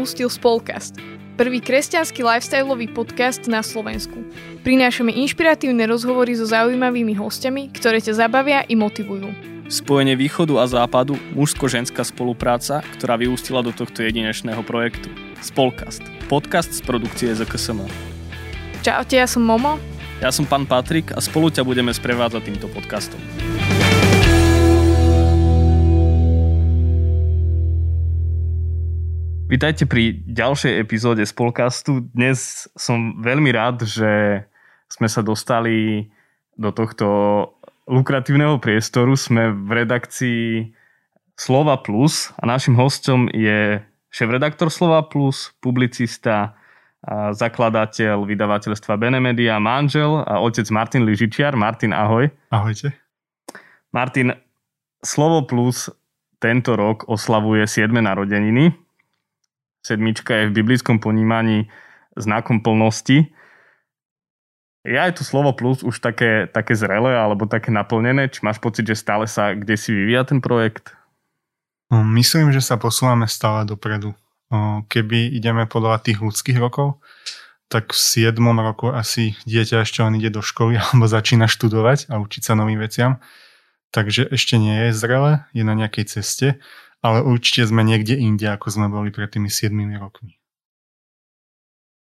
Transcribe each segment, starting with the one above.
Práve si si pustil Spolcast, prvý kresťanský lifestyleový podcast na Slovensku. Prinášame inšpiratívne rozhovory so zaujímavými hostiami, ktoré ťa zabavia i motivujú. Spojenie východu a západu, mužsko-ženská spolupráca, ktorá vyústila do tohto jedinečného projektu. Spolkast. Podcast z produkcie ZKSM. Čaute, ja som Momo. Ja som pán Patrik a spolu ťa budeme sprevádzať týmto podcastom. Vítajte pri ďalšej epizóde Spolkastu. Dnes som veľmi rád, že sme sa dostali do tohto lukratívneho priestoru sme v redakcii Slova Plus a našim hostom je šéf-redaktor Slova Plus, publicista, zakladateľ vydavateľstva Benemedia, manžel a otec Martin Ližičiar. Martin, ahoj. Ahojte. Martin, Slovo Plus tento rok oslavuje 7. narodeniny. Sedmička je v biblickom ponímaní znakom plnosti. Je to slovo plus už také, také zrelé alebo také naplnené? Či máš pocit, že stále sa kde si vyvíja ten projekt? No, myslím, že sa posúvame stále dopredu. Keby ideme podľa tých ľudských rokov, tak v 7. roku asi dieťa ešte len ide do školy alebo začína študovať a učiť sa novým veciam. Takže ešte nie je zrele, je na nejakej ceste, ale určite sme niekde inde, ako sme boli pred tými 7 rokmi.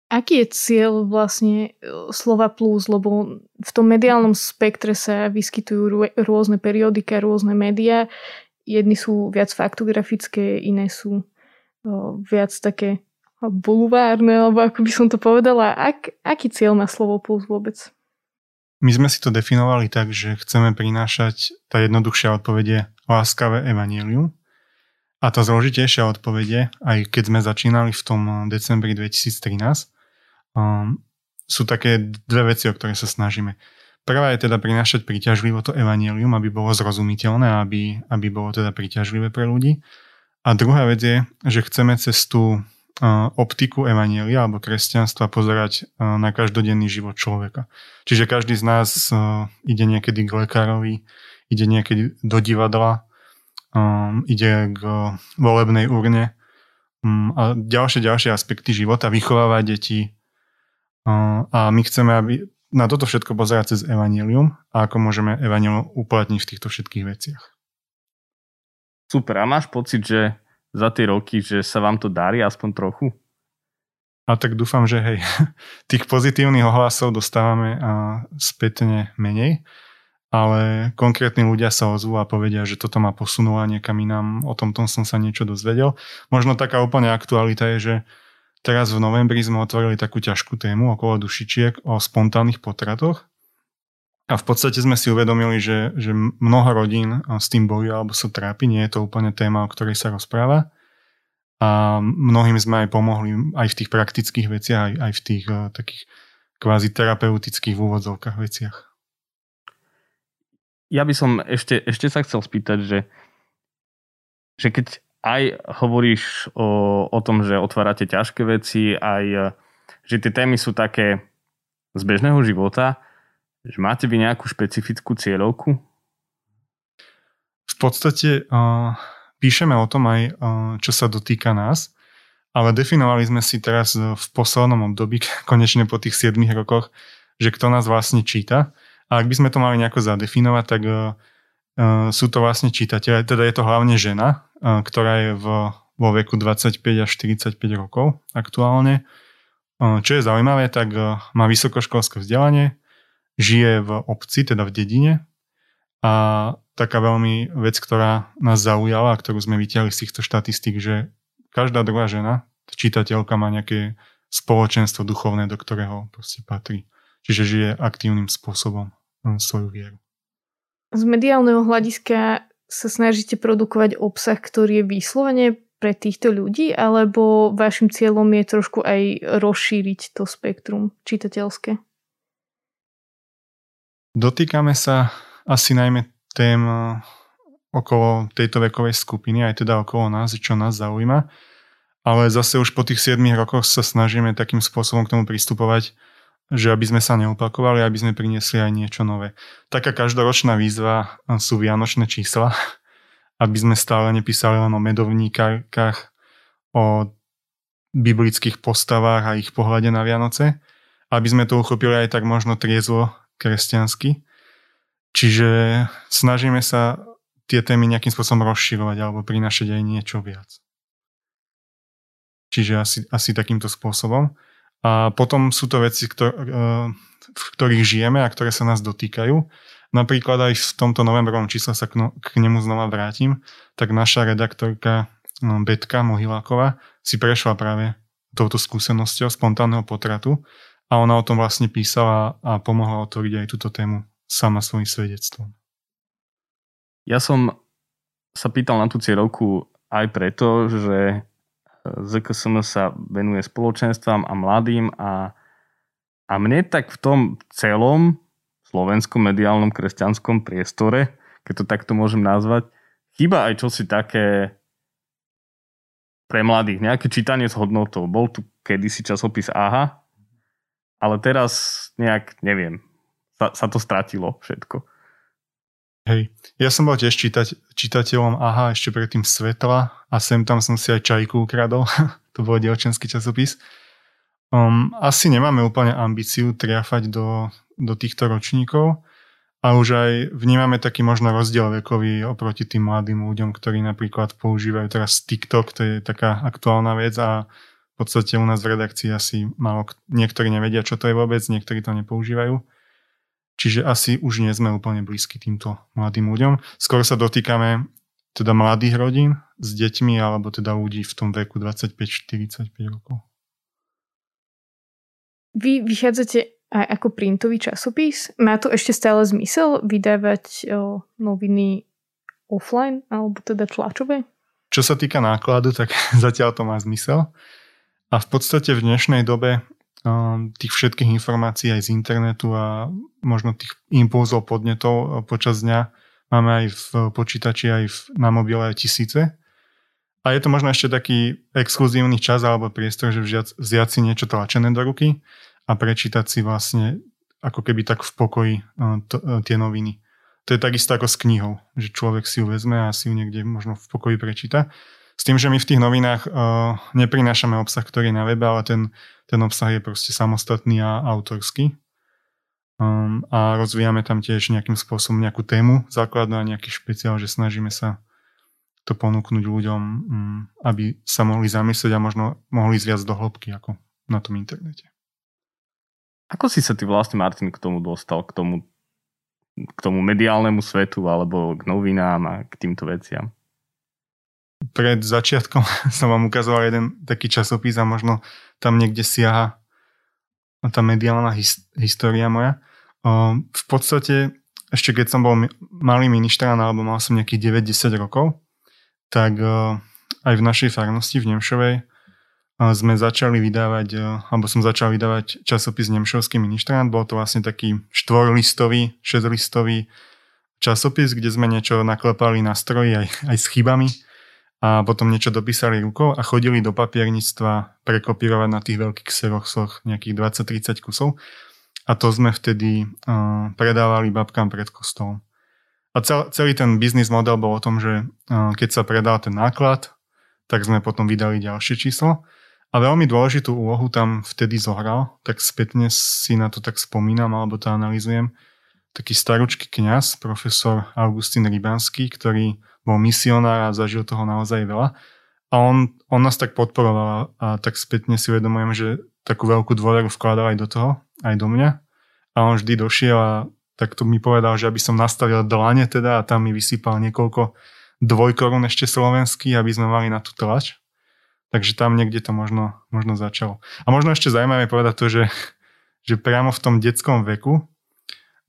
Aký je cieľ vlastne e, slova plus, lebo v tom mediálnom spektre sa vyskytujú rôzne periodika, rôzne médiá. Jedni sú viac faktografické, iné sú o, viac také bulvárne, alebo ako by som to povedala. Ak, aký cieľ má slovo plus vôbec? My sme si to definovali tak, že chceme prinášať tá jednoduchšia odpovede láskavé evanílium. A tá zložitejšia odpovede, aj keď sme začínali v tom decembri 2013, um, sú také dve veci, o ktoré sa snažíme. Prvá je teda prinášať príťažlivo to evanílium, aby bolo zrozumiteľné, aby, aby bolo teda príťažlivé pre ľudí. A druhá vec je, že chceme cez tú uh, optiku evanielia alebo kresťanstva pozerať uh, na každodenný život človeka. Čiže každý z nás uh, ide niekedy k lekárovi, ide niekedy do divadla, um, ide k volebnej urne um, a ďalšie, ďalšie aspekty života, vychovávať deti, a my chceme, aby na toto všetko pozerať cez evanílium a ako môžeme evanílium uplatniť v týchto všetkých veciach. Super. A máš pocit, že za tie roky, že sa vám to darí aspoň trochu? A tak dúfam, že hej, tých pozitívnych ohlasov dostávame spätne menej, ale konkrétni ľudia sa ozvú a povedia, že toto ma posunulo niekam inám, o tomto som sa niečo dozvedel. Možno taká úplne aktualita je, že Teraz v novembri sme otvorili takú ťažkú tému okolo dušičiek o spontánnych potratoch. A v podstate sme si uvedomili, že, že mnoho rodín s tým bojuje alebo sa trápi. Nie je to úplne téma, o ktorej sa rozpráva. A mnohým sme aj pomohli aj v tých praktických veciach, aj, aj v tých uh, takých kvázi terapeutických v úvodzovkách veciach. Ja by som ešte, ešte sa chcel spýtať, že, že keď aj hovoríš o, o tom, že otvárate ťažké veci, aj že tie témy sú také z bežného života, že máte vy nejakú špecifickú cieľovku? V podstate uh, píšeme o tom aj, uh, čo sa dotýka nás, ale definovali sme si teraz v poslednom období, konečne po tých 7 rokoch, že kto nás vlastne číta. A ak by sme to mali nejako zadefinovať, tak uh, uh, sú to vlastne čítateľe, teda je to hlavne žena, ktorá je v, vo veku 25 až 45 rokov aktuálne. Čo je zaujímavé, tak má vysokoškolské vzdelanie, žije v obci, teda v dedine a taká veľmi vec, ktorá nás zaujala a ktorú sme vytiahli z týchto štatistík, že každá druhá žena, čitateľka má nejaké spoločenstvo duchovné, do ktorého proste patrí. Čiže žije aktívnym spôsobom svoju vieru. Z mediálneho hľadiska sa snažíte produkovať obsah, ktorý je vyslovene pre týchto ľudí, alebo vašim cieľom je trošku aj rozšíriť to spektrum čitateľské? Dotýkame sa asi najmä tém okolo tejto vekovej skupiny, aj teda okolo nás, čo nás zaujíma. ale zase už po tých 7 rokoch sa snažíme takým spôsobom k tomu pristupovať, že aby sme sa neopakovali, aby sme priniesli aj niečo nové. Taká každoročná výzva sú vianočné čísla, aby sme stále nepísali len o medovníkach, o biblických postavách a ich pohľade na Vianoce, aby sme to uchopili aj tak možno triezvo kresťansky. Čiže snažíme sa tie témy nejakým spôsobom rozširovať alebo prinašať aj niečo viac. Čiže asi, asi takýmto spôsobom. A potom sú to veci, e, v ktorých žijeme a ktoré sa nás dotýkajú. Napríklad aj v tomto novembrovom čísle sa k, no, k nemu znova vrátim, tak naša redaktorka no, Betka Mohiláková si prešla práve touto skúsenosťou spontánneho potratu a ona o tom vlastne písala a pomohla otvoriť aj túto tému sama svojim svedectvom. Ja som sa pýtal na tú cieľovku aj preto, že ZKSM sa venuje spoločenstvám a mladým a, a mne tak v tom celom slovenskom mediálnom kresťanskom priestore, keď to takto môžem nazvať, chýba aj čosi také pre mladých, nejaké čítanie s hodnotou. Bol tu kedysi časopis AHA, ale teraz nejak, neviem, sa, sa to stratilo všetko. Hej, ja som bol tiež čítať, čitateľom AHA ešte predtým Svetla a sem tam som si aj čajku ukradol. to bol dievčenský časopis. Um, asi nemáme úplne ambíciu triafať do, do týchto ročníkov a už aj vnímame taký možno rozdiel vekový oproti tým mladým ľuďom, ktorí napríklad používajú teraz TikTok, to je taká aktuálna vec a v podstate u nás v redakcii asi málo, niektorí nevedia, čo to je vôbec, niektorí to nepoužívajú. Čiže asi už nie sme úplne blízki týmto mladým ľuďom. Skôr sa dotýkame teda mladých rodín s deťmi alebo teda ľudí v tom veku 25-45 rokov. Vy vychádzate aj ako printový časopis. Má to ešte stále zmysel vydávať o, noviny offline alebo teda tlačové? Čo sa týka nákladu, tak zatiaľ to má zmysel. A v podstate v dnešnej dobe tých všetkých informácií aj z internetu a možno tých impulzov, podnetov eh, počas dňa máme aj v počítači, aj v, na mobile aj tisíce. A je to možno ešte taký exkluzívny čas alebo priestor, že vziať, vziať si niečo tlačené do ruky a prečítať si vlastne ako keby tak v pokoji eh, to, eh, tie noviny. To je takisto ako s knihou, že človek si ju vezme a si ju niekde možno v pokoji prečíta. S tým, že my v tých novinách uh, neprinášame obsah, ktorý je na webe, ale ten, ten obsah je proste samostatný a autorský. Um, a rozvíjame tam tiež nejakým spôsobom nejakú tému základnú a nejaký špeciál, že snažíme sa to ponúknuť ľuďom, um, aby sa mohli zamyslieť a možno mohli ísť viac do hĺbky ako na tom internete. Ako si sa ty vlastne, Martin, k tomu dostal, k tomu, k tomu mediálnemu svetu alebo k novinám a k týmto veciam? Pred začiatkom som vám ukazoval jeden taký časopis a možno tam niekde siaha tá mediálna his, história moja. O, v podstate ešte keď som bol malý ministrán alebo mal som nejakých 9-10 rokov, tak o, aj v našej farnosti v Nemšovej o, sme začali vydávať, o, alebo som začal vydávať časopis Nemšovský ministrán. Bol to vlastne taký štvorlistový, šesťlistový časopis, kde sme niečo naklepali na stroji aj, aj s chybami a potom niečo dopísali rukou a chodili do papierníctva prekopírovať na tých veľkých xeroxoch nejakých 20-30 kusov. A to sme vtedy uh, predávali babkám pred kostolom. A cel, celý ten biznis model bol o tom, že uh, keď sa predal ten náklad, tak sme potom vydali ďalšie číslo. A veľmi dôležitú úlohu tam vtedy zohral, tak spätne si na to tak spomínam, alebo to analizujem, taký staručký kňaz, profesor Augustín Rybanský, ktorý bol misionár a zažil toho naozaj veľa. A on, on nás tak podporoval a tak spätne si uvedomujem, že takú veľkú dôveru vkladal aj do toho, aj do mňa. A on vždy došiel a tak to mi povedal, že aby som nastavil dlane teda a tam mi vysypal niekoľko dvojkorún ešte slovenský, aby sme mali na tú tlač. Takže tam niekde to možno, možno začalo. A možno ešte zaujímavé povedať to, že, že priamo v tom detskom veku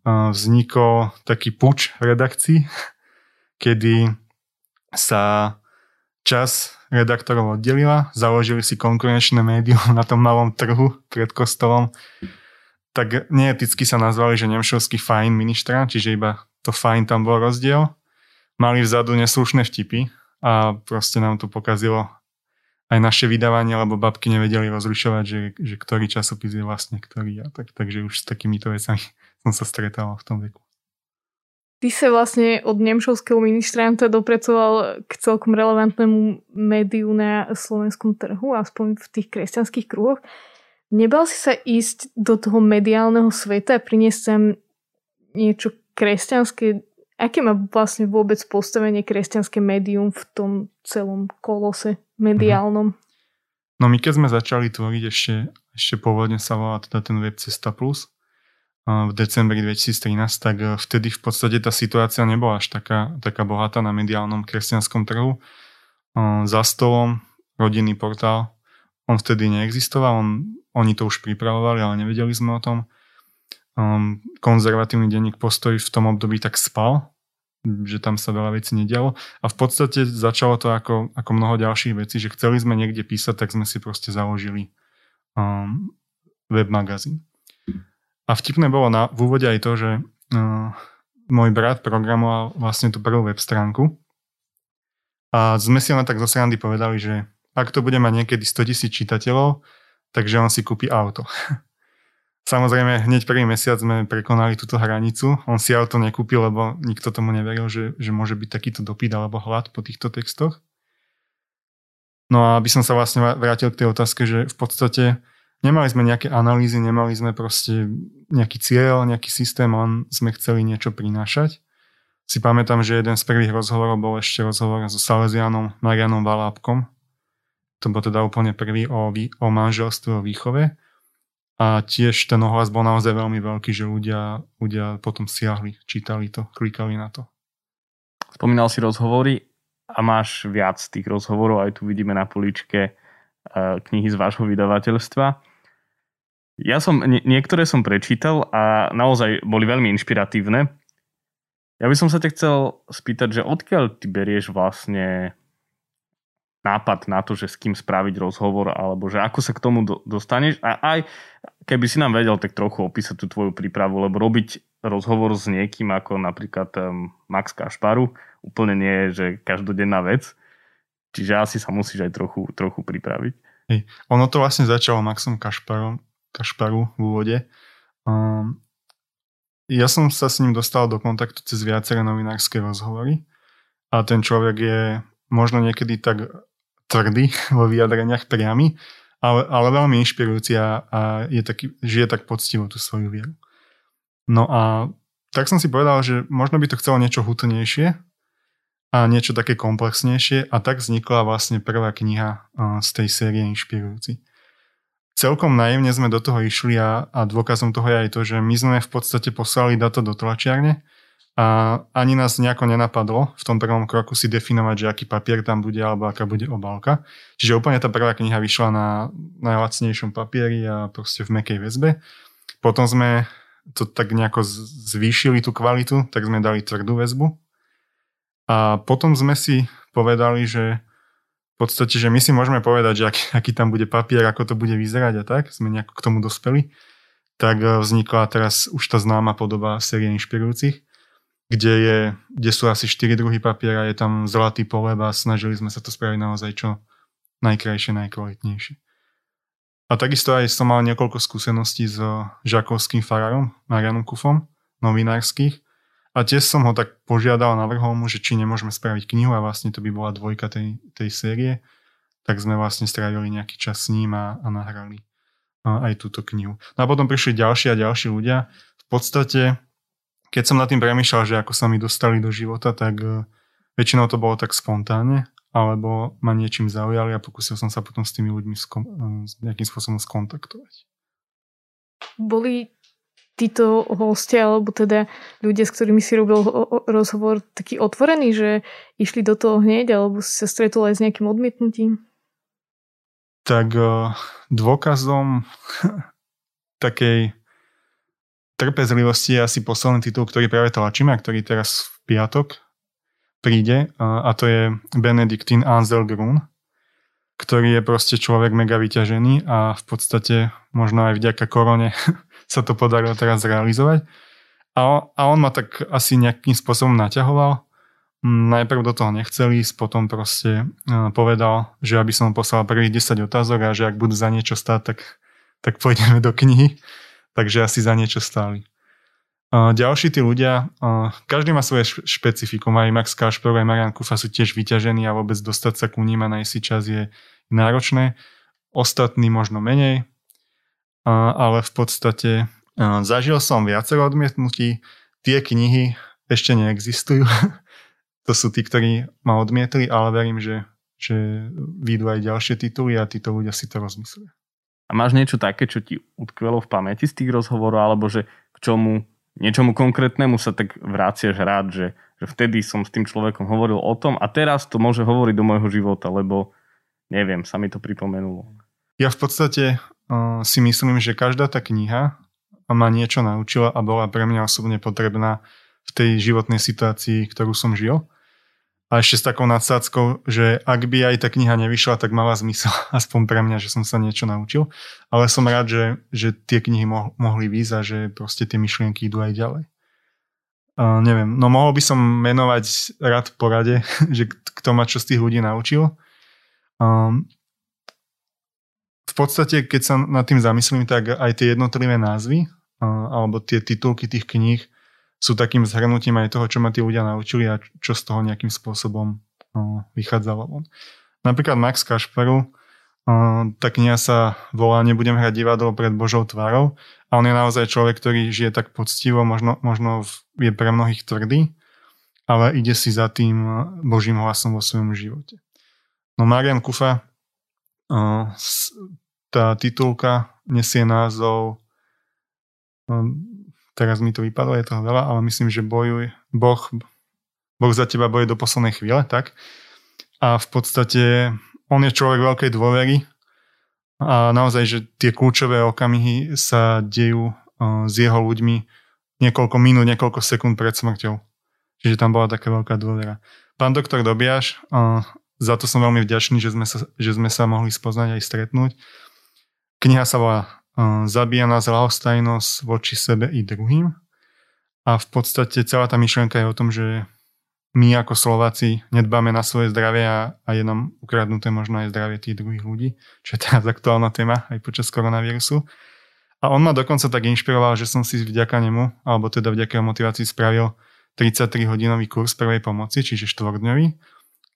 vznikol taký puč v redakcii, kedy sa čas redaktorov oddelila, založili si konkurenčné médium na tom malom trhu pred kostolom, tak neeticky sa nazvali, že Nemšovský fajn ministra, čiže iba to fajn tam bol rozdiel. Mali vzadu neslušné vtipy a proste nám to pokazilo aj naše vydávanie, lebo babky nevedeli rozlišovať, že, že ktorý časopis je vlastne ktorý. A tak, takže už s takýmito vecami som sa stretal v tom veku. Ty sa vlastne od nemšovského ministranta dopracoval k celkom relevantnému médiu na slovenskom trhu, aspoň v tých kresťanských kruhoch. Nebal si sa ísť do toho mediálneho sveta a priniesť sem niečo kresťanské? Aké má vlastne vôbec postavenie kresťanské médium v tom celom kolose mediálnom? No my keď sme začali tvoriť ešte, ešte pôvodne sa volá teda ten web Cesta Plus, v decembri 2013, tak e, vtedy v podstate tá situácia nebola až taká, taká bohatá na mediálnom kresťanskom trhu. E, za stolom rodinný portál, on vtedy neexistoval, on, oni to už pripravovali, ale nevedeli sme o tom. Um, konzervatívny denník postoj v tom období tak spal, že tam sa veľa vecí nedialo. A v podstate začalo to ako, ako mnoho ďalších vecí, že chceli sme niekde písať, tak sme si proste založili um, web magazín. A vtipné bolo na, v úvode aj to, že uh, môj brat programoval vlastne tú prvú web stránku a sme si len tak zo srandy povedali, že ak to bude mať niekedy 100 tisíc čitateľov, takže on si kúpi auto. Samozrejme, hneď prvý mesiac sme prekonali túto hranicu. On si auto nekúpil, lebo nikto tomu neveril, že, že môže byť takýto dopyt alebo hlad po týchto textoch. No a aby som sa vlastne vrátil k tej otázke, že v podstate Nemali sme nejaké analýzy, nemali sme proste nejaký cieľ, nejaký systém, len sme chceli niečo prinášať. Si pamätám, že jeden z prvých rozhovorov bol ešte rozhovor so Salesianom Marianom Valápkom. To bol teda úplne prvý o, o manželstve, o výchove. A tiež ten ohlas bol naozaj veľmi veľký, že ľudia, ľudia potom siahli, čítali to, klikali na to. Spomínal si rozhovory a máš viac tých rozhovorov, aj tu vidíme na poličke eh, knihy z vášho vydavateľstva. Ja som, niektoré som prečítal a naozaj boli veľmi inšpiratívne. Ja by som sa ťa chcel spýtať, že odkiaľ ty berieš vlastne nápad na to, že s kým spraviť rozhovor, alebo že ako sa k tomu do, dostaneš a aj keby si nám vedel tak trochu opísať tú tvoju prípravu, lebo robiť rozhovor s niekým ako napríklad Max Kašparu úplne nie je, že každodenná vec, čiže asi sa musíš aj trochu, trochu pripraviť. Hej. Ono to vlastne začalo Maxom Kašparom, Kašparu v úvode. Um, ja som sa s ním dostal do kontaktu cez viaceré novinárske rozhovory a ten človek je možno niekedy tak tvrdý vo vyjadreniach priamy, ale, ale veľmi inšpirujúci a, a je taký, žije tak poctivo tú svoju vieru. No a tak som si povedal, že možno by to chcelo niečo hutnejšie a niečo také komplexnejšie a tak vznikla vlastne prvá kniha z tej série Inšpirujúci celkom naivne sme do toho išli a, a dôkazom toho je aj to, že my sme v podstate poslali data do tlačiarne a ani nás nejako nenapadlo v tom prvom kroku si definovať, že aký papier tam bude alebo aká bude obálka. Čiže úplne tá prvá kniha vyšla na najlacnejšom papieri a proste v mekej väzbe. Potom sme to tak nejako zvýšili tú kvalitu, tak sme dali tvrdú väzbu. A potom sme si povedali, že v podstate, že my si môžeme povedať, že aký, aký tam bude papier, ako to bude vyzerať a tak, sme nejako k tomu dospeli, tak e, vznikla teraz už tá známa podoba série inšpirujúcich, kde, je, kde sú asi 4 druhy papiera, je tam zlatý poleb a snažili sme sa to spraviť naozaj čo najkrajšie, najkvalitnejšie. A takisto aj som mal niekoľko skúseností s žakovským farárom, Marianom Kufom, novinárskych, a tiež som ho tak požiadal, navrhol mu, že či nemôžeme spraviť knihu a vlastne to by bola dvojka tej, tej série. Tak sme vlastne strávili nejaký čas s ním a, a nahrali aj túto knihu. No a potom prišli ďalší a ďalší ľudia. V podstate, keď som nad tým premýšľal, že ako sa mi dostali do života, tak e, väčšinou to bolo tak spontánne, alebo ma niečím zaujali a pokúsil som sa potom s tými ľuďmi skom- e, nejakým spôsobom skontaktovať. Boli títo hostia, alebo teda ľudia, s ktorými si robil rozhovor, taký otvorený, že išli do toho hneď, alebo si sa stretol aj s nejakým odmietnutím? Tak eh, dôkazom takej trpezlivosti je asi posledný titul, ktorý práve tlačíme a ktorý teraz v piatok príde eh, a to je Benediktín Anselgrun, ktorý je proste človek mega vyťažený a v podstate možno aj vďaka korone sa to podarilo teraz zrealizovať. A, a on ma tak asi nejakým spôsobom naťahoval. najprv do toho nechcel ísť, potom proste uh, povedal, že aby som poslal prvých 10 otázok a že ak budú za niečo stáť, tak, tak pôjdeme do knihy. Takže asi za niečo stáli. Uh, ďalší tí ľudia, uh, každý má svoje špecifikum, aj Max Kašper, aj Marian Kufa sú tiež vyťažení a vôbec dostať sa ku ním a nájsť si čas je náročné. Ostatní možno menej, ale v podstate zažil som viacero odmietnutí. Tie knihy ešte neexistujú. to sú tí, ktorí ma odmietli, ale verím, že, že výjdu aj ďalšie tituly a títo ľudia si to rozmyslia. A máš niečo také, čo ti utkvelo v pamäti z tých rozhovorov, alebo že k čomu niečomu konkrétnemu sa tak vraciaš rád, že, že vtedy som s tým človekom hovoril o tom a teraz to môže hovoriť do môjho života, lebo neviem, sa mi to pripomenulo. Ja v podstate uh, si myslím, že každá tá kniha ma niečo naučila a bola pre mňa osobne potrebná v tej životnej situácii, ktorú som žil. A ešte s takou nadsázkou, že ak by aj tá kniha nevyšla, tak mala zmysel, aspoň pre mňa, že som sa niečo naučil. Ale som rád, že, že tie knihy mo- mohli výjsť a že proste tie myšlienky idú aj ďalej. Uh, neviem, no mohol by som menovať rád po rade, že kto ma čo z tých ľudí naučil. Um, v podstate, keď sa nad tým zamyslím, tak aj tie jednotlivé názvy alebo tie titulky tých kníh sú takým zhrnutím aj toho, čo ma tí ľudia naučili a čo z toho nejakým spôsobom uh, vychádzalo. Napríklad Max Kašperu, tá kniha sa volá Nebudem hrať divadlo pred Božou tvárou a on je naozaj človek, ktorý žije tak poctivo, možno, možno je pre mnohých tvrdý, ale ide si za tým Božím hlasom vo svojom živote. No Marian Kufa, tá titulka nesie názov teraz mi to vypadlo, je toho veľa, ale myslím, že bojuj, boh, boh za teba boje do poslednej chvíle, tak. A v podstate on je človek veľkej dôvery a naozaj, že tie kľúčové okamihy sa dejú uh, s jeho ľuďmi niekoľko minút, niekoľko sekúnd pred smrťou. Čiže tam bola taká veľká dôvera. Pán doktor Dobiaš, uh, za to som veľmi vďačný, že sme, sa, že sme sa mohli spoznať aj stretnúť. Kniha sa volá zabíja nás ľahostajnosť voči sebe i druhým. A v podstate celá tá myšlienka je o tom, že my ako Slováci nedbáme na svoje zdravie a, a je nám ukradnuté možno aj zdravie tých druhých ľudí, čo je teraz aktuálna téma aj počas koronavírusu. A on ma dokonca tak inšpiroval, že som si vďaka nemu, alebo teda vďaka motivácii spravil 33 hodinový kurz prvej pomoci, čiže štvordňový.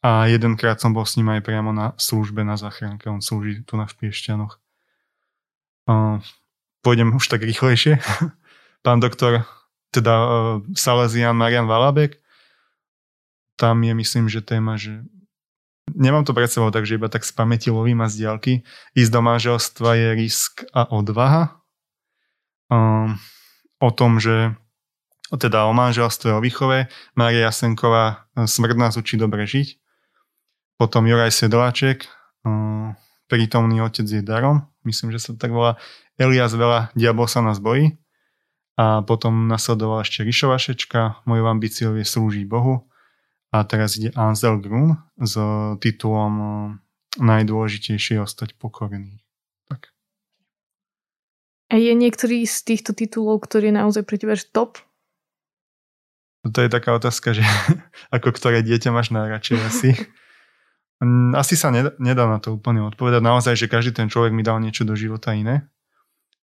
A jedenkrát som bol s ním aj priamo na službe na záchranke, on slúži tu na v Piešťanoch. Pôjdem už tak rýchlejšie. Pán doktor, teda uh, Salesian Marian Valabek, tam je myslím, že téma, že nemám to pred sebou, takže iba tak z pamäti lovím a z diálky. Ísť do manželstva je risk a odvaha. Um, o tom, že teda o manželstve, o výchove. Maria Jasenková Smrť nás učí dobre žiť. Potom Juraj Sedláček um, Prítomný otec je darom myslím, že sa tak volá Elias Vela, Diabol sa nás bojí. A potom nasledovala ešte Rišova Šečka, mojou ambíciou je slúžiť Bohu. A teraz ide Ansel Grun s titulom eh, Najdôležitejšie je ostať pokorný. Tak. A je niektorý z týchto titulov, ktorý je naozaj pre teba top? To je taká otázka, že ako ktoré dieťa máš najradšej asi. Mm, asi sa nedá, na to úplne odpovedať. Naozaj, že každý ten človek mi dal niečo do života iné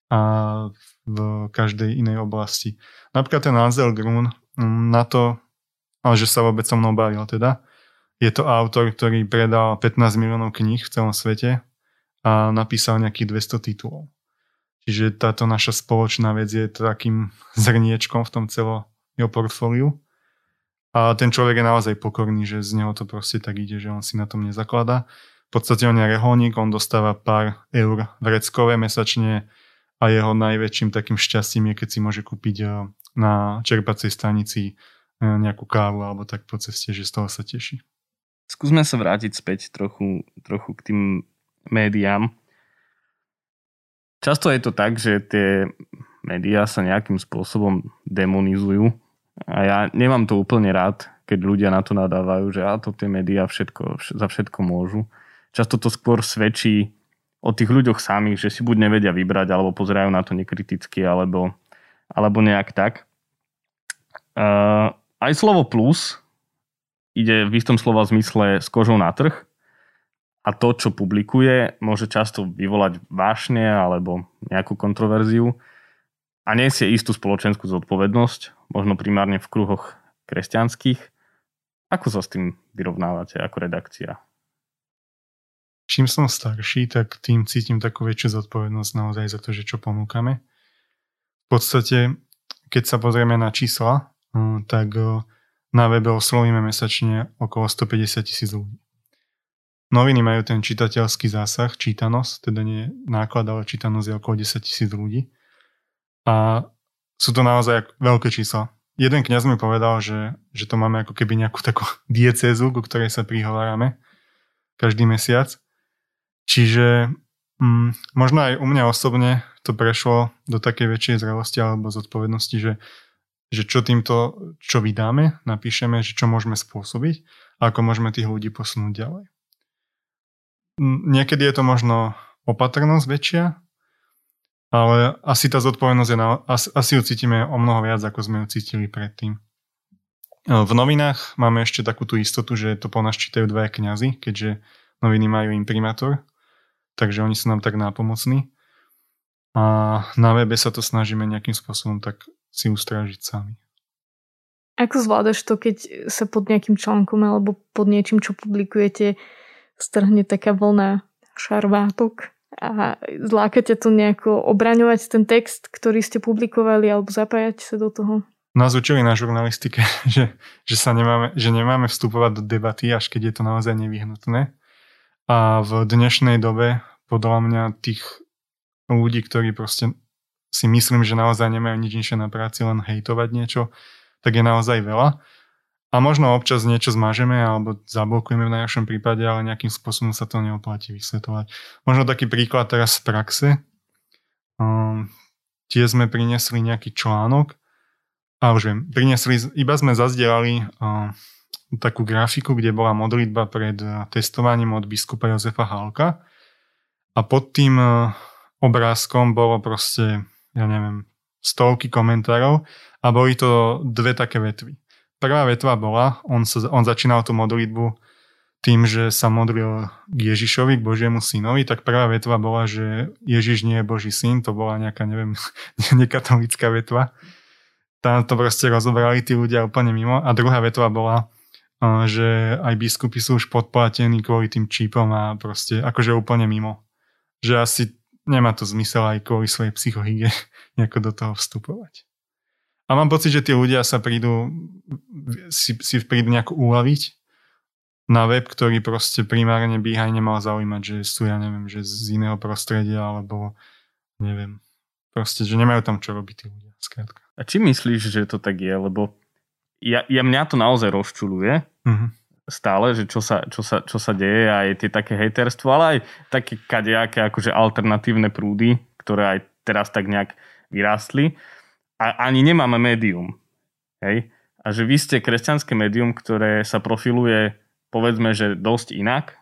a v každej inej oblasti. Napríklad ten Ansel Grun mm, na to, ale že sa vôbec so mnou bavil teda, je to autor, ktorý predal 15 miliónov kníh v celom svete a napísal nejakých 200 titulov. Čiže táto naša spoločná vec je takým zrniečkom v tom celom jeho portfóliu. A ten človek je naozaj pokorný, že z neho to proste tak ide, že on si na tom nezakladá. V podstate on je reholník, on dostáva pár eur vreckové mesačne a jeho najväčším takým šťastím je, keď si môže kúpiť eh, na čerpacej stanici eh, nejakú kávu alebo tak po ceste, že z toho sa teší. Skúsme sa vrátiť späť trochu, trochu k tým médiám. Často je to tak, že tie médiá sa nejakým spôsobom demonizujú a ja nemám to úplne rád, keď ľudia na to nadávajú, že a to tie médiá všetko, za všetko môžu. Často to skôr svedčí o tých ľuďoch samých, že si buď nevedia vybrať, alebo pozerajú na to nekriticky, alebo, alebo nejak tak. Uh, aj slovo plus ide v istom slova zmysle s kožou na trh a to, čo publikuje, môže často vyvolať vášne alebo nejakú kontroverziu a nesie istú spoločenskú zodpovednosť, možno primárne v kruhoch kresťanských. Ako sa s tým vyrovnávate ako redakcia? Čím som starší, tak tým cítim takú väčšiu zodpovednosť naozaj za to, že čo ponúkame. V podstate, keď sa pozrieme na čísla, hm, tak na webe oslovíme mesačne okolo 150 tisíc ľudí. Noviny majú ten čitateľský zásah, čítanosť, teda nie náklad, ale čítanosť je okolo 10 tisíc ľudí. A sú to naozaj veľké čísla. Jeden kňaz mi povedal, že, že to máme ako keby nejakú takú diecézu, ku ktorej sa prihovárame každý mesiac. Čiže mm, možno aj u mňa osobne to prešlo do takej väčšej zrelosti alebo zodpovednosti, že, že čo týmto, čo vydáme, napíšeme, že čo môžeme spôsobiť a ako môžeme tých ľudí posunúť ďalej. Niekedy je to možno opatrnosť väčšia, ale asi tá zodpovednosť je, na, asi, asi ju cítime o mnoho viac, ako sme ju cítili predtým. V novinách máme ešte takú tú istotu, že to po nás čítajú dvaja kňazi, keďže noviny majú imprimátor, takže oni sú nám tak nápomocní. A na webe sa to snažíme nejakým spôsobom tak si ustrážiť sami. Ako zvládaš to, keď sa pod nejakým článkom alebo pod niečím, čo publikujete, strhne taká vlna šarvátok? A zlákate to nejako obraňovať ten text, ktorý ste publikovali alebo zapájať sa do toho? Nás učili na žurnalistike, že, že, sa nemáme, že nemáme vstupovať do debaty, až keď je to naozaj nevyhnutné. A v dnešnej dobe podľa mňa tých ľudí, ktorí proste si myslím, že naozaj nemajú nič inšie na práci, len hejtovať niečo, tak je naozaj veľa. A možno občas niečo zmažeme alebo zablokujeme v najhoršom prípade, ale nejakým spôsobom sa to neoplatí vysvetovať. Možno taký príklad teraz z praxe. Um, tie sme priniesli nejaký článok a už viem, priniesli, iba sme zazdielali um, takú grafiku, kde bola modlitba pred uh, testovaním od biskupa Jozefa Halka a pod tým uh, obrázkom bolo proste, ja neviem, stovky komentárov a boli to dve také vetvy prvá vetva bola, on, sa, on začínal tú modlitbu tým, že sa modlil k Ježišovi, k Božiemu synovi, tak prvá vetva bola, že Ježiš nie je Boží syn, to bola nejaká, neviem, nekatolická vetva. Tam to proste rozobrali tí ľudia úplne mimo. A druhá vetva bola, že aj biskupy sú už podplatení kvôli tým čípom a proste akože úplne mimo. Že asi nemá to zmysel aj kvôli svojej psychohygie nejako do toho vstupovať. A mám pocit, že tí ľudia sa prídu, si, si prídu nejako uľaviť na web, ktorý proste primárne by aj nemal zaujímať, že sú, ja neviem, že z iného prostredia, alebo neviem. Proste, že nemajú tam čo robiť tí ľudia, skrátka. A či myslíš, že to tak je? Lebo ja, ja mňa to naozaj rozčuluje. Uh-huh. Stále, že čo sa, čo, sa, čo sa deje aj tie také hejterstvo, ale aj také kadejaké akože alternatívne prúdy, ktoré aj teraz tak nejak vyrástli a ani nemáme médium. Hej? A že vy ste kresťanské médium, ktoré sa profiluje povedzme, že dosť inak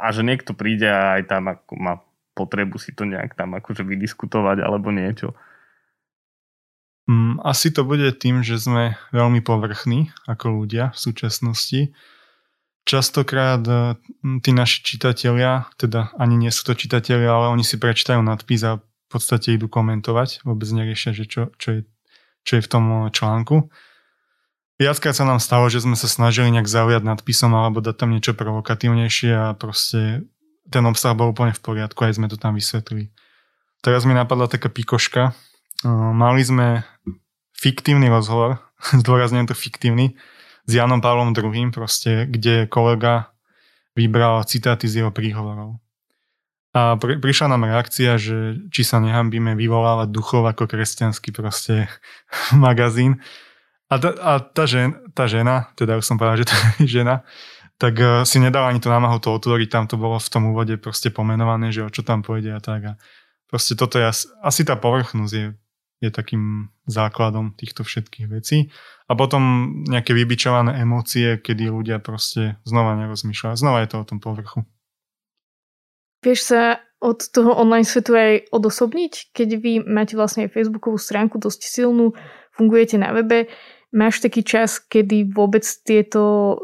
a že niekto príde a aj tam ako má potrebu si to nejak tam akože vydiskutovať alebo niečo. Mm, asi to bude tým, že sme veľmi povrchní ako ľudia v súčasnosti. Častokrát e, tí naši čitatelia, teda ani nie sú to čitatelia, ale oni si prečítajú nadpis a v podstate idú komentovať, vôbec neriešia, že čo, čo, je, čo je v tom článku. Viackrát sa nám stalo, že sme sa snažili nejak zaujať nadpisom alebo dať tam niečo provokatívnejšie a proste ten obsah bol úplne v poriadku, aj sme to tam vysvetlili. Teraz mi napadla taká pikoška. Mali sme fiktívny rozhovor, zdôrazňujem to fiktívny, s Janom Pavlom II, proste, kde kolega vybral citáty z jeho príhovorov. A pri, prišla nám reakcia, že či sa nehambíme vyvolávať duchov ako kresťanský proste magazín. A, ta, a tá, žen, tá žena, teda už som povedal, že tá žena, tak uh, si nedala ani to námahu to otvoriť, tam to bolo v tom úvode proste pomenované, že o čo tam pôjde a tak. A proste toto je asi, asi tá povrchnosť je, je takým základom týchto všetkých vecí. A potom nejaké vybičované emócie, kedy ľudia proste znova nerozmýšľajú. Znova je to o tom povrchu. Vieš sa od toho online svetu aj odosobniť, keď vy máte vlastne aj facebookovú stránku dosť silnú, fungujete na webe. Máš taký čas, kedy vôbec tieto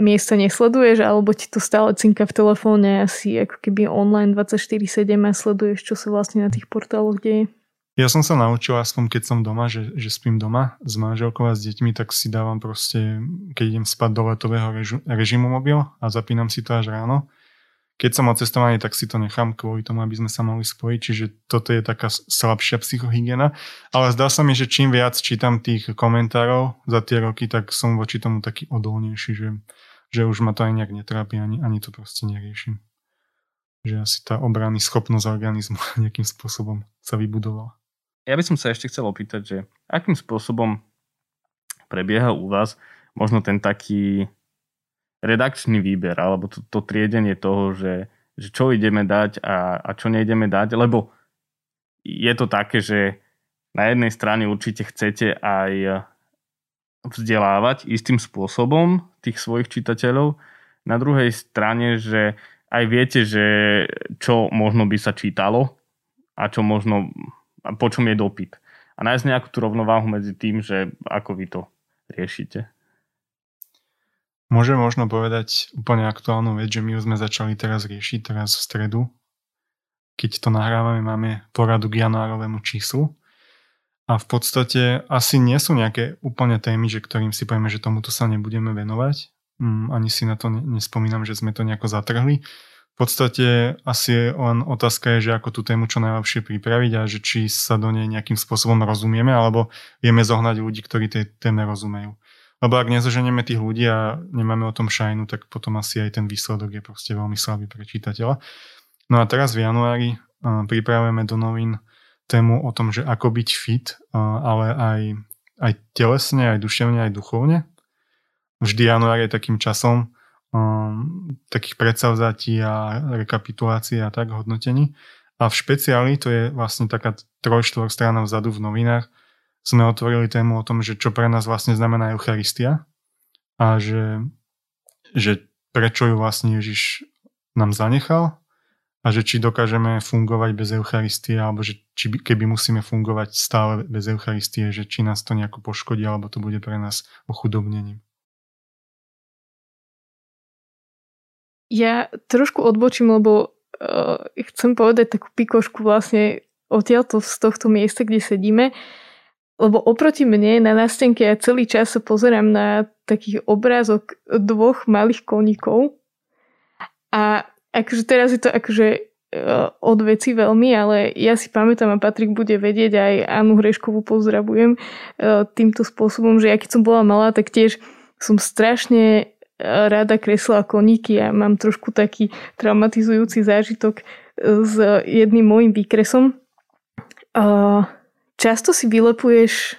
miesta nesleduješ, alebo ti to stále cinka v telefóne asi ako keby online 24-7 a sleduješ, čo sa vlastne na tých portáloch deje? Ja som sa naučil, aspoň keď som doma, že, že spím doma s manželkou a s deťmi, tak si dávam proste, keď idem spať do letového režimu mobil a zapínam si to až ráno keď som odcestovaný, tak si to nechám kvôli tomu, aby sme sa mohli spojiť, čiže toto je taká slabšia psychohygiena. Ale zdá sa mi, že čím viac čítam tých komentárov za tie roky, tak som voči tomu taký odolnejší, že, že už ma to aj nejak netrápi, ani, ani to proste neriešim. Že asi tá obrany schopnosť organizmu nejakým spôsobom sa vybudovala. Ja by som sa ešte chcel opýtať, že akým spôsobom prebieha u vás možno ten taký redakčný výber alebo to, to triedenie toho, že, že čo ideme dať a, a čo nejdeme dať, lebo je to také, že na jednej strane určite chcete aj vzdelávať istým spôsobom tých svojich čitateľov, na druhej strane, že aj viete, že čo možno by sa čítalo a čo možno, po čom je dopyt. A nájsť nejakú tú rovnováhu medzi tým, že ako vy to riešite. Môžem možno povedať úplne aktuálnu vec, že my už sme začali teraz riešiť, teraz v stredu, keď to nahrávame, máme poradu k januárovému číslu. A v podstate asi nie sú nejaké úplne témy, že ktorým si povieme, že tomuto sa nebudeme venovať. Mm, ani si na to nespomínam, že sme to nejako zatrhli. V podstate asi len otázka je, že ako tú tému čo najlepšie pripraviť a že či sa do nej nejakým spôsobom rozumieme, alebo vieme zohnať ľudí, ktorí tej téme rozumejú. Lebo ak nezoženieme tých ľudí a nemáme o tom šajnu, tak potom asi aj ten výsledok je proste veľmi slabý pre čitateľa. No a teraz v januári uh, pripravujeme do novín tému o tom, že ako byť fit, uh, ale aj, aj telesne, aj duševne, aj duchovne. Vždy január je takým časom um, takých predsavzatí a rekapitulácií a tak hodnotení. A v špeciáli, to je vlastne taká troj strana vzadu v novinách, sme otvorili tému o tom, že čo pre nás vlastne znamená Eucharistia a že, že prečo ju vlastne Ježiš nám zanechal a že či dokážeme fungovať bez Eucharistie alebo že či by, keby musíme fungovať stále bez Eucharistie, že či nás to nejako poškodí alebo to bude pre nás ochudobnením. Ja trošku odbočím, lebo uh, chcem povedať takú pikošku vlastne odtiaľto z tohto miesta, kde sedíme. Uh, lebo oproti mne na nástenke ja celý čas sa pozerám na taký obrázok dvoch malých koníkov a akože teraz je to akože uh, od veci veľmi, ale ja si pamätám a Patrik bude vedieť aj Anu Hreškovú pozdravujem uh, týmto spôsobom, že ja keď som bola malá, tak tiež som strašne uh, rada kreslila koníky a mám trošku taký traumatizujúci zážitok s jedným môjim výkresom. Uh, Často si vylepuješ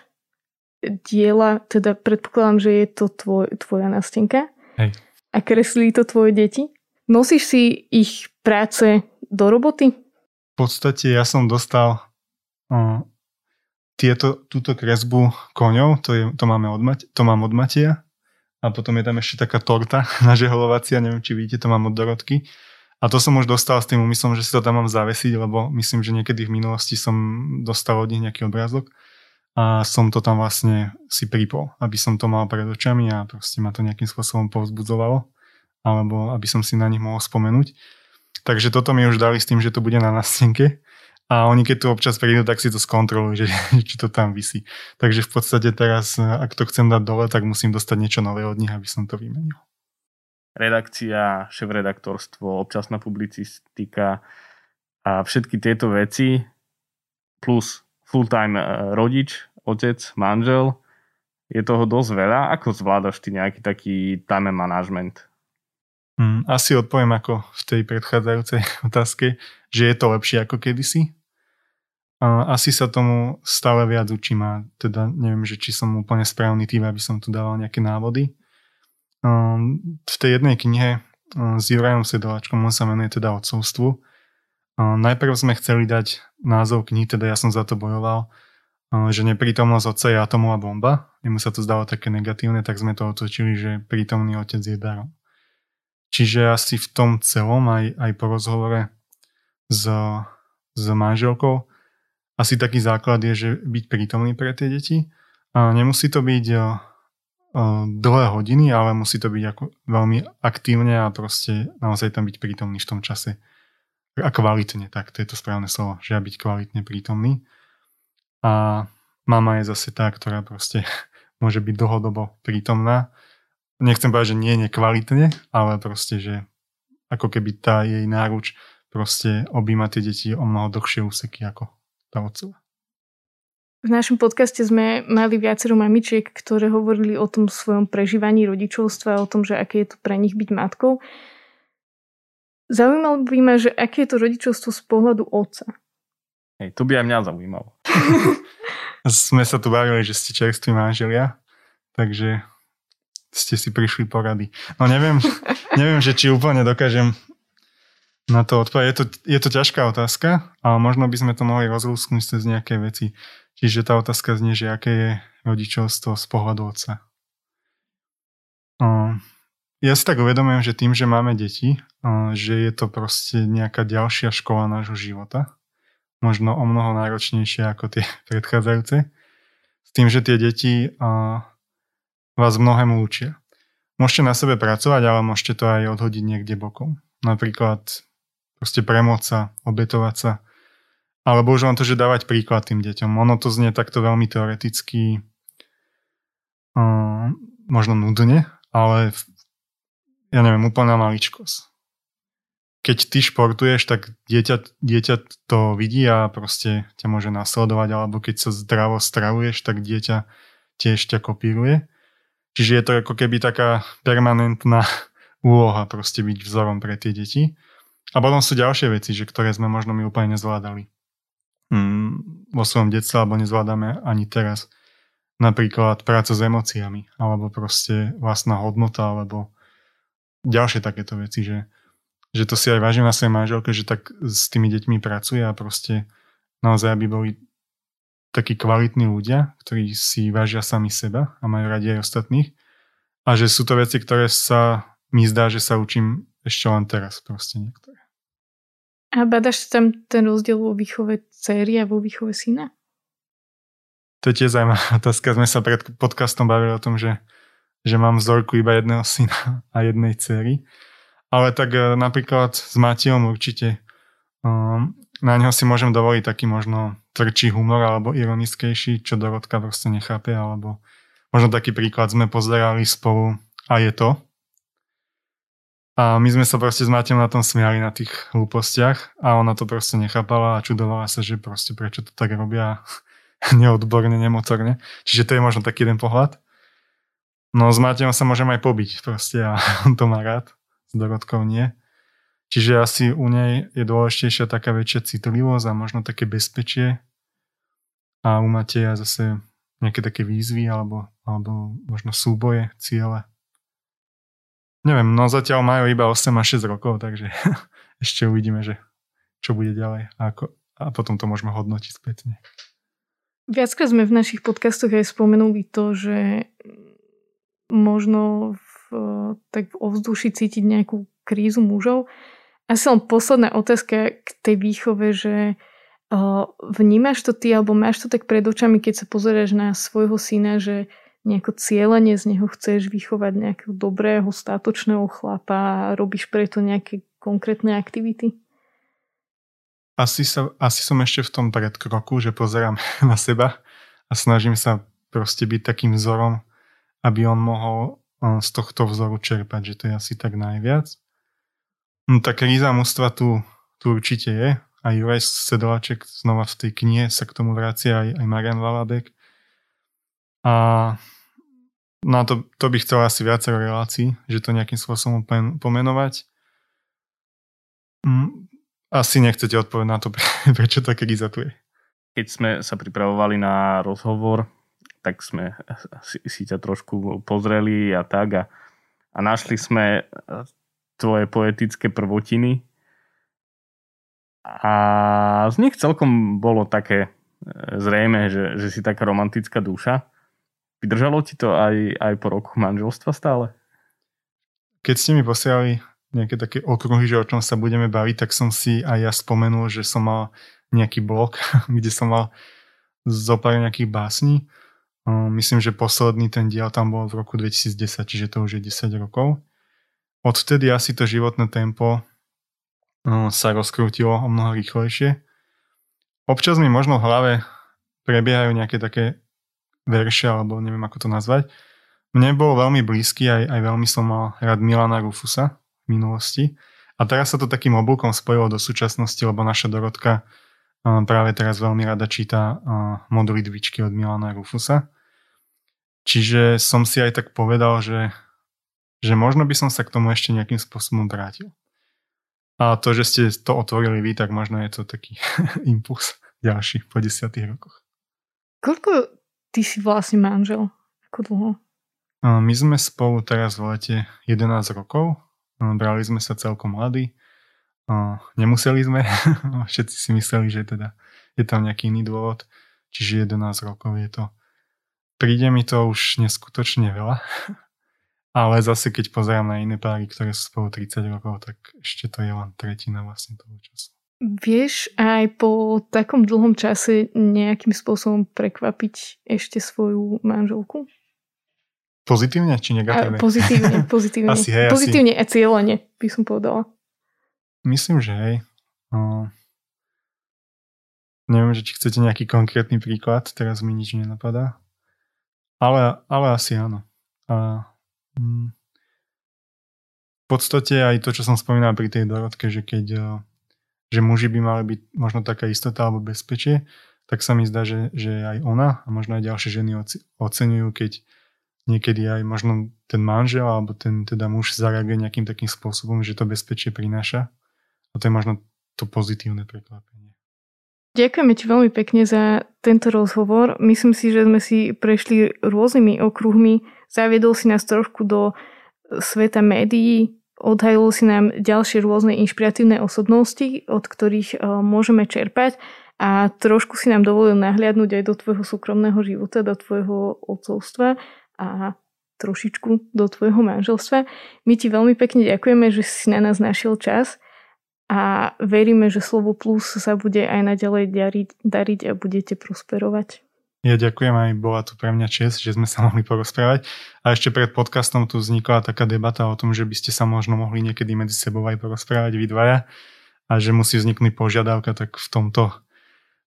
diela, teda predpokladám, že je to tvoj, tvoja nástenka. Hej. A kreslí to tvoje deti? Nosíš si ich práce do roboty? V podstate ja som dostal uh, tieto, túto kresbu koňov, to, je, to, máme od Mate, to mám od Mateja. A potom je tam ešte taká torta nažehlovacia, neviem, či vidíte, to mám od Dorotky. A to som už dostal s tým úmyslom, že si to tam mám zavesiť, lebo myslím, že niekedy v minulosti som dostal od nich nejaký obrázok a som to tam vlastne si pripol, aby som to mal pred očami a proste ma to nejakým spôsobom povzbudzovalo alebo aby som si na nich mohol spomenúť. Takže toto mi už dali s tým, že to bude na nástenke a oni keď tu občas prídu, tak si to skontrolujú, že, či to tam vysí. Takže v podstate teraz, ak to chcem dať dole, tak musím dostať niečo nové od nich, aby som to vymenil redakcia, šéf-redaktorstvo, občasná publicistika a všetky tieto veci plus full-time e, rodič, otec, manžel, je toho dosť veľa. Ako zvládaš ty nejaký taký time management? Hmm, asi odpoviem ako v tej predchádzajúcej otázke, že je to lepšie ako kedysi. Asi sa tomu stále viac učím a teda neviem, že či som úplne správny tým, aby som tu dával nejaké návody. Ehm, v tej jednej knihe ehm, s Jurajom Sedovačkom, on sa menuje teda odcovstvu. Ehm, najprv sme chceli dať názov knihy, teda ja som za to bojoval, že neprítomnosť otca je atomová bomba. Jemu sa to zdalo také negatívne, tak sme to otočili, že prítomný otec je darom. Čiže asi v tom celom, aj, aj po rozhovore s, s manželkou, asi taký základ je, že byť prítomný pre tie deti. A nemusí to byť dlhé hodiny, ale musí to byť ako veľmi aktívne a proste naozaj tam byť prítomný v tom čase. A kvalitne, tak to je to správne slovo, že byť kvalitne prítomný. A mama je zase tá, ktorá proste môže byť dlhodobo prítomná. Nechcem povedať, že nie nekvalitne, ale proste, že ako keby tá jej náruč proste objíma tie deti o mnoho dlhšie úseky ako tá otcova. V našom podcaste sme mali viacero mamičiek, ktoré hovorili o tom svojom prežívaní rodičovstva, o tom, že aké je to pre nich byť matkou. Zaujímalo by ma, že aké je to rodičovstvo z pohľadu otca. Hej, to by aj mňa zaujímalo. sme sa tu bavili, že ste čerství manželia, takže ste si prišli porady. No neviem, neviem, že či úplne dokážem na to odpovedať. Je to, je to ťažká otázka, ale možno by sme to mohli rozlúsknuť cez nejaké veci. Čiže tá otázka znie, že aké je rodičovstvo z pohľadu otca. Ja si tak uvedomujem, že tým, že máme deti, že je to proste nejaká ďalšia škola nášho života. Možno o mnoho náročnejšia ako tie predchádzajúce. S tým, že tie deti vás mnohému učia. Môžete na sebe pracovať, ale môžete to aj odhodiť niekde bokom. Napríklad proste premôcť sa, obetovať sa, alebo už len to, že dávať príklad tým deťom. Ono to znie takto veľmi teoreticky, uh, možno nudne, ale ja neviem, úplná maličkosť. Keď ty športuješ, tak dieťa, dieťa to vidí a proste ťa môže nasledovať, alebo keď sa zdravo stravuješ, tak dieťa tiež ťa kopíruje. Čiže je to ako keby taká permanentná úloha proste byť vzorom pre tie deti. A potom sú ďalšie veci, že ktoré sme možno my úplne nezvládali mm, vo svojom detstve, alebo nezvládame ani teraz. Napríklad práca s emóciami, alebo proste vlastná hodnota, alebo ďalšie takéto veci, že, že to si aj vážim na svojej manželke, že tak s tými deťmi pracuje a proste naozaj, aby boli takí kvalitní ľudia, ktorí si vážia sami seba a majú radi aj ostatných. A že sú to veci, ktoré sa mi zdá, že sa učím ešte len teraz proste niektoré. A badaš tam ten rozdiel vo výchove céry a vo výchove syna? To je tiež zaujímavá otázka. Sme sa pred podcastom bavili o tom, že, že mám vzorku iba jedného syna a jednej céry. Ale tak e, napríklad s Matiom určite um, na neho si môžem dovoliť taký možno tvrdší humor alebo ironickejší, čo Dorotka proste nechápe, alebo možno taký príklad sme pozerali spolu a je to, a my sme sa proste s Matem na tom smiali na tých hlúpostiach a ona to proste nechápala a čudovala sa, že proste prečo to tak robia neodborne, nemotorne. Čiže to je možno taký jeden pohľad. No s Matejom sa môžem aj pobiť proste a on to má rád, s Dorotkou nie. Čiže asi u nej je dôležitejšia taká väčšia citlivosť a možno také bezpečie a u Mateja zase nejaké také výzvy alebo, alebo možno súboje, ciele. Neviem, no zatiaľ majú iba 8 a 6 rokov, takže ešte uvidíme, že čo bude ďalej a, ako, a potom to môžeme hodnotiť spätne. Viackrát sme v našich podcastoch aj spomenuli to, že možno v, tak v ovzduši cítiť nejakú krízu mužov. Asi len posledná otázka k tej výchove, že vnímaš to ty, alebo máš to tak pred očami, keď sa pozeráš na svojho syna, že nejako cieľene z neho chceš vychovať nejakého dobrého, státočného chlapa a robíš preto nejaké konkrétne aktivity? Asi, sa, asi som ešte v tom predkroku, že pozerám na seba a snažím sa proste byť takým vzorom, aby on mohol z tohto vzoru čerpať, že to je asi tak najviac. No tak kríza mústva tu, tu určite je. Aj Juraj Sedolaček znova v tej knihe sa k tomu vracia, aj, aj Marian Valadek. A No to, to by chcel asi viacero relácií, že to nejakým spôsobom pomenovať. Mm, asi nechcete odpovedať na to, prečo tá kríza tu je. Keď sme sa pripravovali na rozhovor, tak sme si, si ťa trošku pozreli a tak a, a našli sme tvoje poetické prvotiny a z nich celkom bolo také e, zrejme, že, že si taká romantická duša. Vydržalo ti to aj, aj po roku manželstva stále? Keď ste mi posielali nejaké také okruhy, že o čom sa budeme baviť, tak som si aj ja spomenul, že som mal nejaký blog, kde som mal zo pár nejakých básní Myslím, že posledný ten diel tam bol v roku 2010, čiže to už je 10 rokov. Odvtedy asi to životné tempo sa rozkrútilo o mnoho rýchlejšie. Občas mi možno v hlave prebiehajú nejaké také verše, alebo neviem ako to nazvať. Mne bol veľmi blízky, aj, aj veľmi som mal rád Milana Rufusa v minulosti. A teraz sa to takým oblúkom spojilo do súčasnosti, lebo naša Dorotka práve teraz veľmi rada číta modlitvičky od Milana Rufusa. Čiže som si aj tak povedal, že, že možno by som sa k tomu ešte nejakým spôsobom vrátil. A to, že ste to otvorili vy, tak možno je to taký impuls ďalší po desiatých rokoch. Koľko ty si vlastne manžel? Ako dlho? My sme spolu teraz v lete 11 rokov. Brali sme sa celkom mladí. Nemuseli sme, všetci si mysleli, že teda je tam nejaký iný dôvod, čiže 11 rokov je to. Príde mi to už neskutočne veľa, ale zase keď pozerám na iné páry, ktoré sú spolu 30 rokov, tak ešte to je len tretina vlastne toho času. Vieš aj po takom dlhom čase nejakým spôsobom prekvapiť ešte svoju manželku? Pozitívne či negatívne? A, pozitívne, pozitívne. asi, hej, pozitívne asi. a cieľene, by som povedala. Myslím, že hej. No, neviem, že či chcete nejaký konkrétny príklad, teraz mi nič nenapadá. Ale, ale asi áno. A, hm, v podstate aj to, čo som spomínal pri tej Dorotke, že keď že muži by mali byť možno taká istota alebo bezpečie, tak sa mi zdá, že, že aj ona a možno aj ďalšie ženy oceňujú, keď niekedy aj možno ten manžel alebo ten teda muž zareaguje nejakým takým spôsobom, že to bezpečie prináša a to je možno to pozitívne prekvapenie. Ďakujeme ti veľmi pekne za tento rozhovor. Myslím si, že sme si prešli rôznymi okruhmi. Zaviedol si nás trošku do sveta médií, odhajilo si nám ďalšie rôzne inšpiratívne osobnosti, od ktorých uh, môžeme čerpať a trošku si nám dovolil nahliadnúť aj do tvojho súkromného života, do tvojho odcovstva a trošičku do tvojho manželstva. My ti veľmi pekne ďakujeme, že si na nás našiel čas a veríme, že slovo plus sa bude aj naďalej dariť, dariť a budete prosperovať. Ja ďakujem aj, bola tu pre mňa čest, že sme sa mohli porozprávať. A ešte pred podcastom tu vznikla taká debata o tom, že by ste sa možno mohli niekedy medzi sebou aj porozprávať vy dvaja a že musí vzniknúť požiadavka, tak v tomto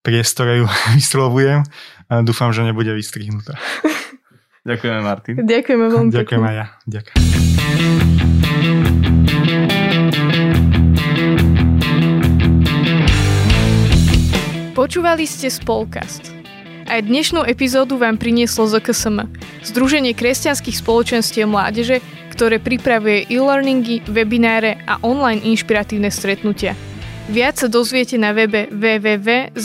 priestore ju vyslovujem a dúfam, že nebude vystrihnutá. Ďakujeme Martin. Ďakujeme veľmi Ďakujem pekne. aj ja. Ďakujem. Počúvali ste Spolkast. Aj dnešnú epizódu vám prinieslo ZKSM, Združenie kresťanských spoločenstiev mládeže, ktoré pripravuje e-learningy, webináre a online inšpiratívne stretnutia. Viac sa dozviete na webe www.zksm.sk.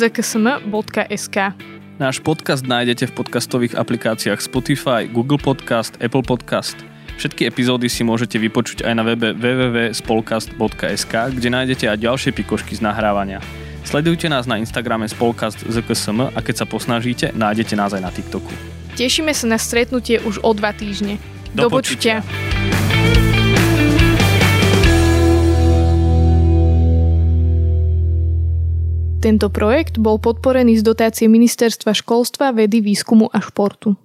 Náš podcast nájdete v podcastových aplikáciách Spotify, Google Podcast, Apple Podcast. Všetky epizódy si môžete vypočuť aj na webe www.spolcast.sk, kde nájdete aj ďalšie pikošky z nahrávania. Sledujte nás na Instagrame spolkast ZKSM a keď sa posnažíte, nájdete nás aj na TikToku. Tešíme sa na stretnutie už o dva týždne. Do, Do počutia. počutia. Tento projekt bol podporený z dotácie Ministerstva školstva, vedy, výskumu a športu.